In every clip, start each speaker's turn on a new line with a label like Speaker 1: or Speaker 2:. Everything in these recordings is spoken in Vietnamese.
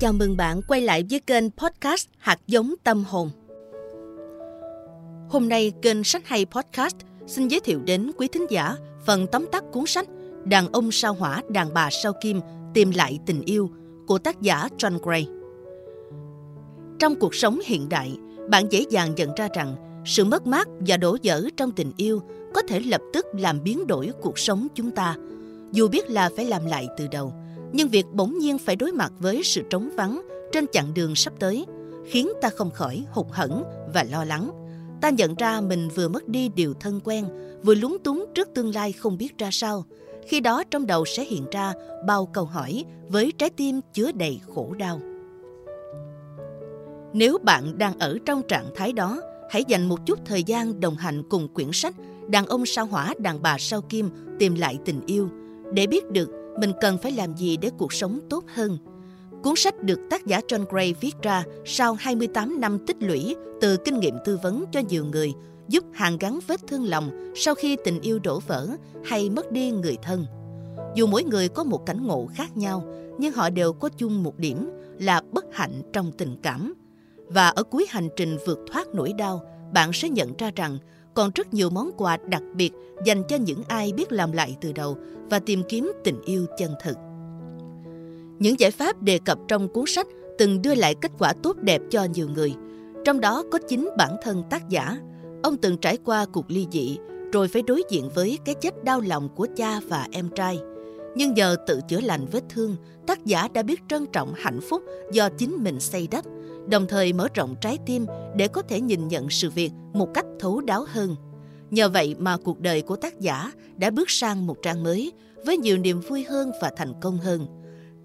Speaker 1: Chào mừng bạn quay lại với kênh podcast Hạt giống tâm hồn. Hôm nay kênh Sách hay Podcast xin giới thiệu đến quý thính giả phần tóm tắt cuốn sách Đàn ông sao hỏa, đàn bà sao kim, tìm lại tình yêu của tác giả John Gray. Trong cuộc sống hiện đại, bạn dễ dàng nhận ra rằng sự mất mát và đổ vỡ trong tình yêu có thể lập tức làm biến đổi cuộc sống chúng ta, dù biết là phải làm lại từ đầu – nhưng việc bỗng nhiên phải đối mặt với sự trống vắng trên chặng đường sắp tới khiến ta không khỏi hụt hẫng và lo lắng. Ta nhận ra mình vừa mất đi điều thân quen, vừa lúng túng trước tương lai không biết ra sao. Khi đó trong đầu sẽ hiện ra bao câu hỏi với trái tim chứa đầy khổ đau. Nếu bạn đang ở trong trạng thái đó, hãy dành một chút thời gian đồng hành cùng quyển sách Đàn ông sao hỏa, đàn bà sao kim tìm lại tình yêu để biết được mình cần phải làm gì để cuộc sống tốt hơn. Cuốn sách được tác giả John Gray viết ra sau 28 năm tích lũy từ kinh nghiệm tư vấn cho nhiều người, giúp hàn gắn vết thương lòng sau khi tình yêu đổ vỡ hay mất đi người thân. Dù mỗi người có một cảnh ngộ khác nhau, nhưng họ đều có chung một điểm là bất hạnh trong tình cảm. Và ở cuối hành trình vượt thoát nỗi đau, bạn sẽ nhận ra rằng còn rất nhiều món quà đặc biệt dành cho những ai biết làm lại từ đầu và tìm kiếm tình yêu chân thực. Những giải pháp đề cập trong cuốn sách từng đưa lại kết quả tốt đẹp cho nhiều người. Trong đó có chính bản thân tác giả. Ông từng trải qua cuộc ly dị, rồi phải đối diện với cái chết đau lòng của cha và em trai. Nhưng nhờ tự chữa lành vết thương, tác giả đã biết trân trọng hạnh phúc do chính mình xây đắp, đồng thời mở rộng trái tim để có thể nhìn nhận sự việc một cách thấu đáo hơn. Nhờ vậy mà cuộc đời của tác giả đã bước sang một trang mới với nhiều niềm vui hơn và thành công hơn.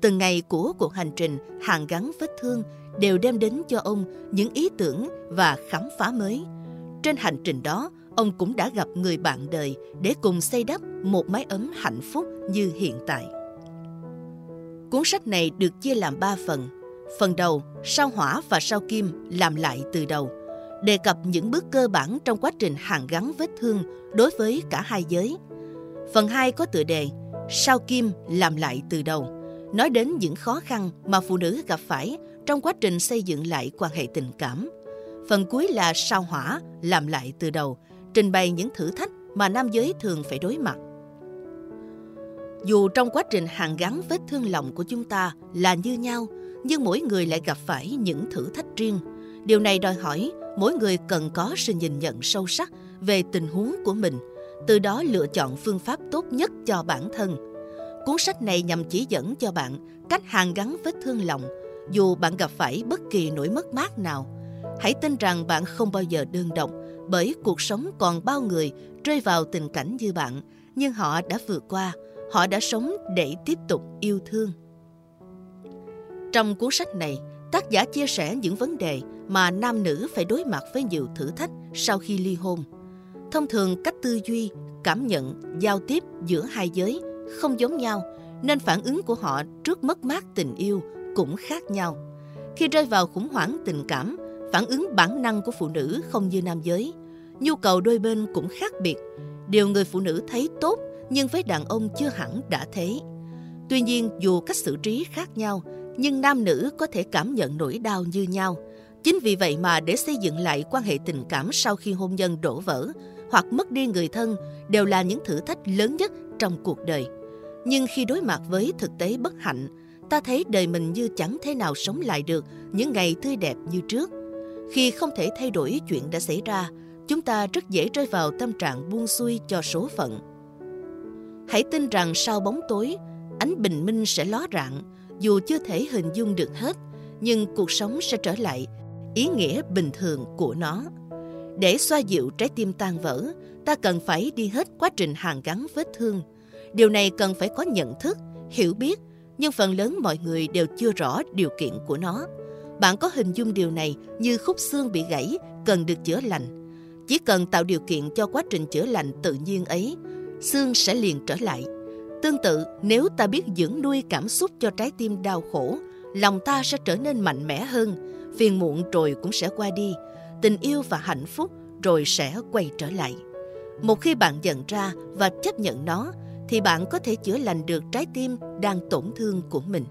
Speaker 1: Từng ngày của cuộc hành trình hàn gắn vết thương đều đem đến cho ông những ý tưởng và khám phá mới. Trên hành trình đó, ông cũng đã gặp người bạn đời để cùng xây đắp một mái ấm hạnh phúc như hiện tại. Cuốn sách này được chia làm 3 phần. Phần đầu, sao hỏa và sao kim làm lại từ đầu – đề cập những bước cơ bản trong quá trình hàn gắn vết thương đối với cả hai giới. Phần 2 có tựa đề Sao Kim làm lại từ đầu, nói đến những khó khăn mà phụ nữ gặp phải trong quá trình xây dựng lại quan hệ tình cảm. Phần cuối là Sao Hỏa làm lại từ đầu, trình bày những thử thách mà nam giới thường phải đối mặt. Dù trong quá trình hàn gắn vết thương lòng của chúng ta là như nhau, nhưng mỗi người lại gặp phải những thử thách riêng. Điều này đòi hỏi mỗi người cần có sự nhìn nhận sâu sắc về tình huống của mình, từ đó lựa chọn phương pháp tốt nhất cho bản thân. Cuốn sách này nhằm chỉ dẫn cho bạn cách hàn gắn vết thương lòng, dù bạn gặp phải bất kỳ nỗi mất mát nào. Hãy tin rằng bạn không bao giờ đơn độc, bởi cuộc sống còn bao người rơi vào tình cảnh như bạn, nhưng họ đã vượt qua, họ đã sống để tiếp tục yêu thương. Trong cuốn sách này, tác giả chia sẻ những vấn đề mà nam nữ phải đối mặt với nhiều thử thách sau khi ly hôn. Thông thường cách tư duy, cảm nhận, giao tiếp giữa hai giới không giống nhau nên phản ứng của họ trước mất mát tình yêu cũng khác nhau. Khi rơi vào khủng hoảng tình cảm, phản ứng bản năng của phụ nữ không như nam giới. Nhu cầu đôi bên cũng khác biệt. Điều người phụ nữ thấy tốt nhưng với đàn ông chưa hẳn đã thế. Tuy nhiên dù cách xử trí khác nhau, nhưng nam nữ có thể cảm nhận nỗi đau như nhau – Chính vì vậy mà để xây dựng lại quan hệ tình cảm sau khi hôn nhân đổ vỡ hoặc mất đi người thân đều là những thử thách lớn nhất trong cuộc đời. Nhưng khi đối mặt với thực tế bất hạnh, ta thấy đời mình như chẳng thể nào sống lại được những ngày tươi đẹp như trước. Khi không thể thay đổi chuyện đã xảy ra, chúng ta rất dễ rơi vào tâm trạng buông xuôi cho số phận. Hãy tin rằng sau bóng tối, ánh bình minh sẽ ló rạng, dù chưa thể hình dung được hết, nhưng cuộc sống sẽ trở lại ý nghĩa bình thường của nó. Để xoa dịu trái tim tan vỡ, ta cần phải đi hết quá trình hàn gắn vết thương. Điều này cần phải có nhận thức, hiểu biết, nhưng phần lớn mọi người đều chưa rõ điều kiện của nó. Bạn có hình dung điều này như khúc xương bị gãy cần được chữa lành. Chỉ cần tạo điều kiện cho quá trình chữa lành tự nhiên ấy, xương sẽ liền trở lại. Tương tự, nếu ta biết dưỡng nuôi cảm xúc cho trái tim đau khổ, lòng ta sẽ trở nên mạnh mẽ hơn, phiền muộn rồi cũng sẽ qua đi tình yêu và hạnh phúc rồi sẽ quay trở lại một khi bạn nhận ra và chấp nhận nó thì bạn có thể chữa lành được trái tim đang tổn thương của mình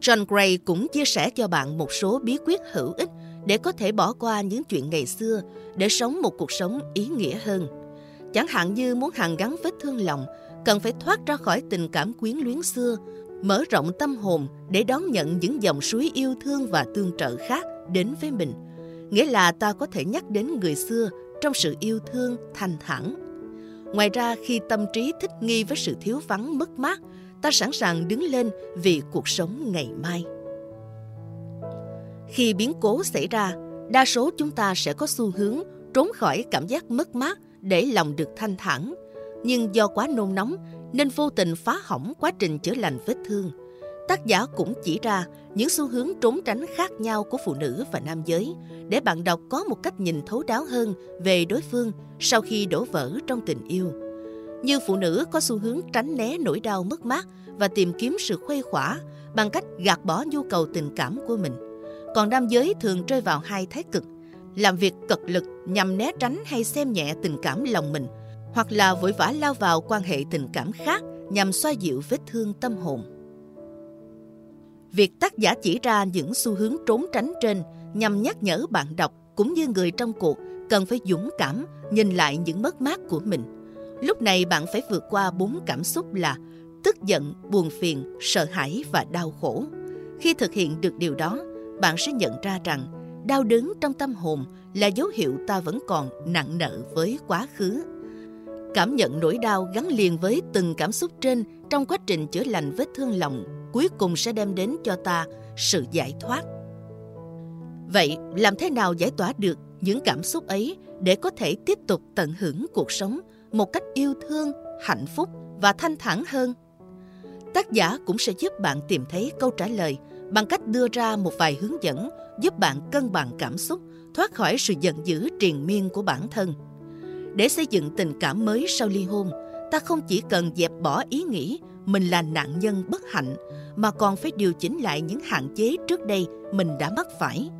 Speaker 1: John Gray cũng chia sẻ cho bạn một số bí quyết hữu ích để có thể bỏ qua những chuyện ngày xưa để sống một cuộc sống ý nghĩa hơn. Chẳng hạn như muốn hàn gắn vết thương lòng, cần phải thoát ra khỏi tình cảm quyến luyến xưa, mở rộng tâm hồn để đón nhận những dòng suối yêu thương và tương trợ khác đến với mình. Nghĩa là ta có thể nhắc đến người xưa trong sự yêu thương thanh thản. Ngoài ra khi tâm trí thích nghi với sự thiếu vắng mất mát, ta sẵn sàng đứng lên vì cuộc sống ngày mai. Khi biến cố xảy ra, đa số chúng ta sẽ có xu hướng trốn khỏi cảm giác mất mát để lòng được thanh thản. Nhưng do quá nôn nóng nên vô tình phá hỏng quá trình chữa lành vết thương. Tác giả cũng chỉ ra những xu hướng trốn tránh khác nhau của phụ nữ và nam giới để bạn đọc có một cách nhìn thấu đáo hơn về đối phương sau khi đổ vỡ trong tình yêu. Như phụ nữ có xu hướng tránh né nỗi đau mất mát và tìm kiếm sự khuây khỏa bằng cách gạt bỏ nhu cầu tình cảm của mình. Còn nam giới thường rơi vào hai thái cực, làm việc cật lực nhằm né tránh hay xem nhẹ tình cảm lòng mình, hoặc là vội vã lao vào quan hệ tình cảm khác nhằm xoa dịu vết thương tâm hồn. Việc tác giả chỉ ra những xu hướng trốn tránh trên nhằm nhắc nhở bạn đọc cũng như người trong cuộc cần phải dũng cảm nhìn lại những mất mát của mình. Lúc này bạn phải vượt qua bốn cảm xúc là tức giận, buồn phiền, sợ hãi và đau khổ. Khi thực hiện được điều đó, bạn sẽ nhận ra rằng đau đớn trong tâm hồn là dấu hiệu ta vẫn còn nặng nợ với quá khứ. Cảm nhận nỗi đau gắn liền với từng cảm xúc trên trong quá trình chữa lành vết thương lòng cuối cùng sẽ đem đến cho ta sự giải thoát. Vậy, làm thế nào giải tỏa được những cảm xúc ấy để có thể tiếp tục tận hưởng cuộc sống một cách yêu thương, hạnh phúc và thanh thản hơn? Tác giả cũng sẽ giúp bạn tìm thấy câu trả lời bằng cách đưa ra một vài hướng dẫn giúp bạn cân bằng cảm xúc, thoát khỏi sự giận dữ triền miên của bản thân. Để xây dựng tình cảm mới sau ly hôn, ta không chỉ cần dẹp bỏ ý nghĩ mình là nạn nhân bất hạnh mà còn phải điều chỉnh lại những hạn chế trước đây mình đã mắc phải.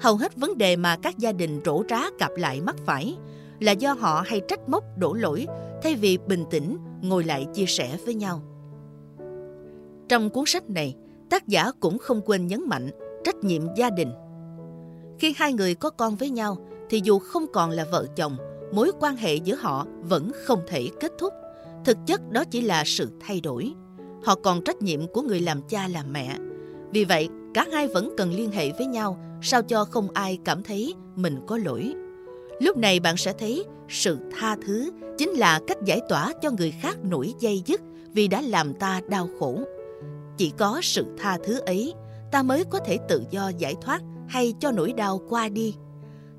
Speaker 1: Hầu hết vấn đề mà các gia đình rổ rá cặp lại mắc phải là do họ hay trách móc đổ lỗi thay vì bình tĩnh ngồi lại chia sẻ với nhau. Trong cuốn sách này, tác giả cũng không quên nhấn mạnh trách nhiệm gia đình. Khi hai người có con với nhau thì dù không còn là vợ chồng, mối quan hệ giữa họ vẫn không thể kết thúc. Thực chất đó chỉ là sự thay đổi. Họ còn trách nhiệm của người làm cha làm mẹ. Vì vậy, cả hai vẫn cần liên hệ với nhau sao cho không ai cảm thấy mình có lỗi. Lúc này bạn sẽ thấy sự tha thứ chính là cách giải tỏa cho người khác nỗi dây dứt vì đã làm ta đau khổ. Chỉ có sự tha thứ ấy, ta mới có thể tự do giải thoát hay cho nỗi đau qua đi.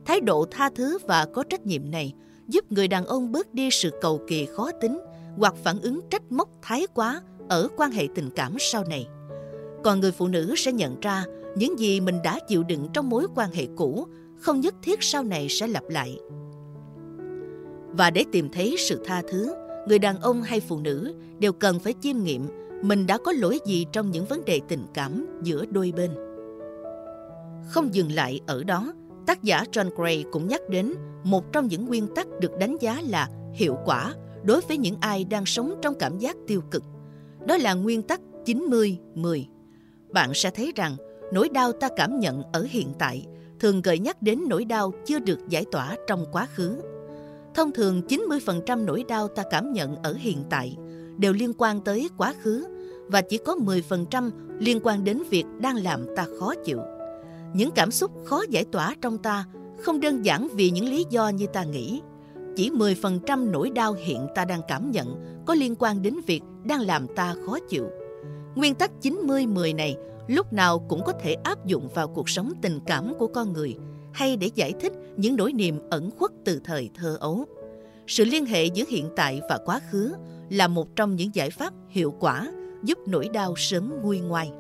Speaker 1: Thái độ tha thứ và có trách nhiệm này giúp người đàn ông bớt đi sự cầu kỳ khó tính hoặc phản ứng trách móc thái quá ở quan hệ tình cảm sau này. Còn người phụ nữ sẽ nhận ra những gì mình đã chịu đựng trong mối quan hệ cũ không nhất thiết sau này sẽ lặp lại. Và để tìm thấy sự tha thứ, người đàn ông hay phụ nữ đều cần phải chiêm nghiệm mình đã có lỗi gì trong những vấn đề tình cảm giữa đôi bên. Không dừng lại ở đó, tác giả John Gray cũng nhắc đến một trong những nguyên tắc được đánh giá là hiệu quả đối với những ai đang sống trong cảm giác tiêu cực. Đó là nguyên tắc 90-10. Bạn sẽ thấy rằng nỗi đau ta cảm nhận ở hiện tại thường gợi nhắc đến nỗi đau chưa được giải tỏa trong quá khứ. Thông thường 90% nỗi đau ta cảm nhận ở hiện tại đều liên quan tới quá khứ và chỉ có 10% liên quan đến việc đang làm ta khó chịu. Những cảm xúc khó giải tỏa trong ta không đơn giản vì những lý do như ta nghĩ. Chỉ 10% nỗi đau hiện ta đang cảm nhận có liên quan đến việc đang làm ta khó chịu. Nguyên tắc 90-10 này lúc nào cũng có thể áp dụng vào cuộc sống tình cảm của con người hay để giải thích những nỗi niềm ẩn khuất từ thời thơ ấu. Sự liên hệ giữa hiện tại và quá khứ là một trong những giải pháp hiệu quả giúp nỗi đau sớm nguôi ngoai.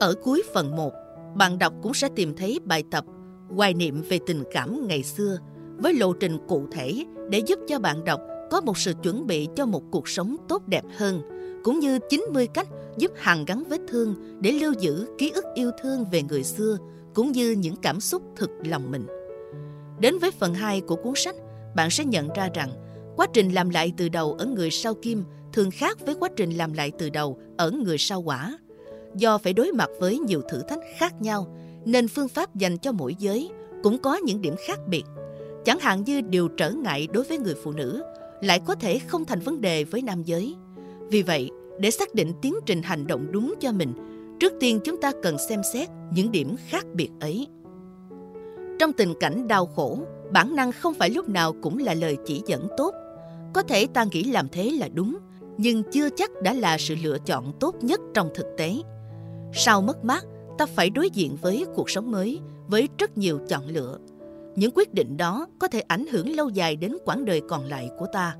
Speaker 1: Ở cuối phần 1, bạn đọc cũng sẽ tìm thấy bài tập hoài niệm về tình cảm ngày xưa với lộ trình cụ thể để giúp cho bạn đọc có một sự chuẩn bị cho một cuộc sống tốt đẹp hơn, cũng như 90 cách giúp hàn gắn vết thương để lưu giữ ký ức yêu thương về người xưa, cũng như những cảm xúc thực lòng mình. Đến với phần 2 của cuốn sách, bạn sẽ nhận ra rằng quá trình làm lại từ đầu ở người sau kim thường khác với quá trình làm lại từ đầu ở người sau quả. Do phải đối mặt với nhiều thử thách khác nhau, nên phương pháp dành cho mỗi giới cũng có những điểm khác biệt. Chẳng hạn như điều trở ngại đối với người phụ nữ lại có thể không thành vấn đề với nam giới. Vì vậy, để xác định tiến trình hành động đúng cho mình, trước tiên chúng ta cần xem xét những điểm khác biệt ấy. Trong tình cảnh đau khổ, bản năng không phải lúc nào cũng là lời chỉ dẫn tốt. Có thể ta nghĩ làm thế là đúng, nhưng chưa chắc đã là sự lựa chọn tốt nhất trong thực tế. Sau mất mát, ta phải đối diện với cuộc sống mới, với rất nhiều chọn lựa. Những quyết định đó có thể ảnh hưởng lâu dài đến quãng đời còn lại của ta.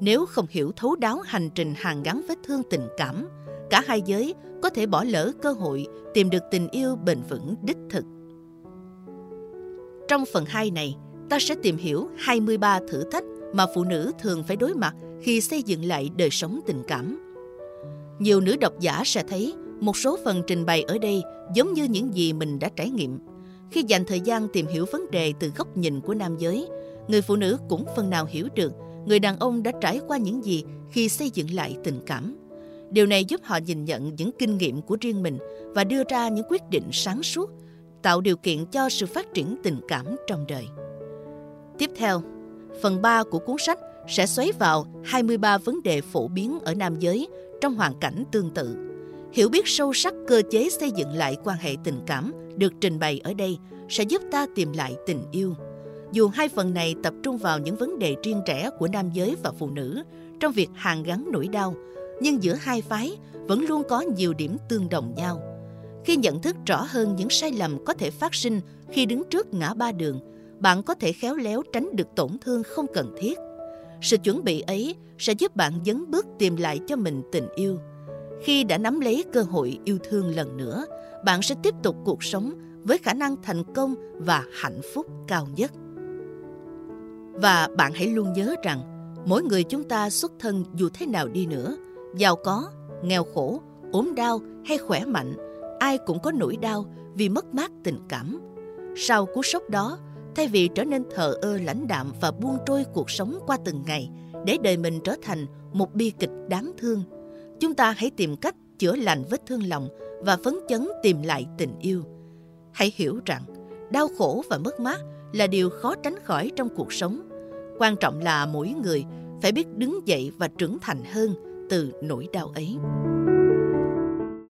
Speaker 1: Nếu không hiểu thấu đáo hành trình hàn gắn vết thương tình cảm, cả hai giới có thể bỏ lỡ cơ hội tìm được tình yêu bền vững đích thực. Trong phần 2 này, ta sẽ tìm hiểu 23 thử thách mà phụ nữ thường phải đối mặt khi xây dựng lại đời sống tình cảm. Nhiều nữ độc giả sẽ thấy một số phần trình bày ở đây giống như những gì mình đã trải nghiệm. Khi dành thời gian tìm hiểu vấn đề từ góc nhìn của nam giới, người phụ nữ cũng phần nào hiểu được người đàn ông đã trải qua những gì khi xây dựng lại tình cảm. Điều này giúp họ nhìn nhận những kinh nghiệm của riêng mình và đưa ra những quyết định sáng suốt, tạo điều kiện cho sự phát triển tình cảm trong đời. Tiếp theo, phần 3 của cuốn sách sẽ xoáy vào 23 vấn đề phổ biến ở nam giới trong hoàn cảnh tương tự. Hiểu biết sâu sắc cơ chế xây dựng lại quan hệ tình cảm được trình bày ở đây sẽ giúp ta tìm lại tình yêu. Dù hai phần này tập trung vào những vấn đề riêng rẽ của nam giới và phụ nữ trong việc hàn gắn nỗi đau, nhưng giữa hai phái vẫn luôn có nhiều điểm tương đồng nhau. Khi nhận thức rõ hơn những sai lầm có thể phát sinh khi đứng trước ngã ba đường, bạn có thể khéo léo tránh được tổn thương không cần thiết. Sự chuẩn bị ấy sẽ giúp bạn dấn bước tìm lại cho mình tình yêu. Khi đã nắm lấy cơ hội yêu thương lần nữa, bạn sẽ tiếp tục cuộc sống với khả năng thành công và hạnh phúc cao nhất. Và bạn hãy luôn nhớ rằng, mỗi người chúng ta xuất thân dù thế nào đi nữa, giàu có, nghèo khổ, ốm đau hay khỏe mạnh, ai cũng có nỗi đau vì mất mát tình cảm. Sau cú sốc đó, thay vì trở nên thờ ơ lãnh đạm và buông trôi cuộc sống qua từng ngày để đời mình trở thành một bi kịch đáng thương, chúng ta hãy tìm cách chữa lành vết thương lòng và phấn chấn tìm lại tình yêu. Hãy hiểu rằng, đau khổ và mất mát là điều khó tránh khỏi trong cuộc sống. Quan trọng là mỗi người phải biết đứng dậy và trưởng thành hơn từ nỗi đau ấy.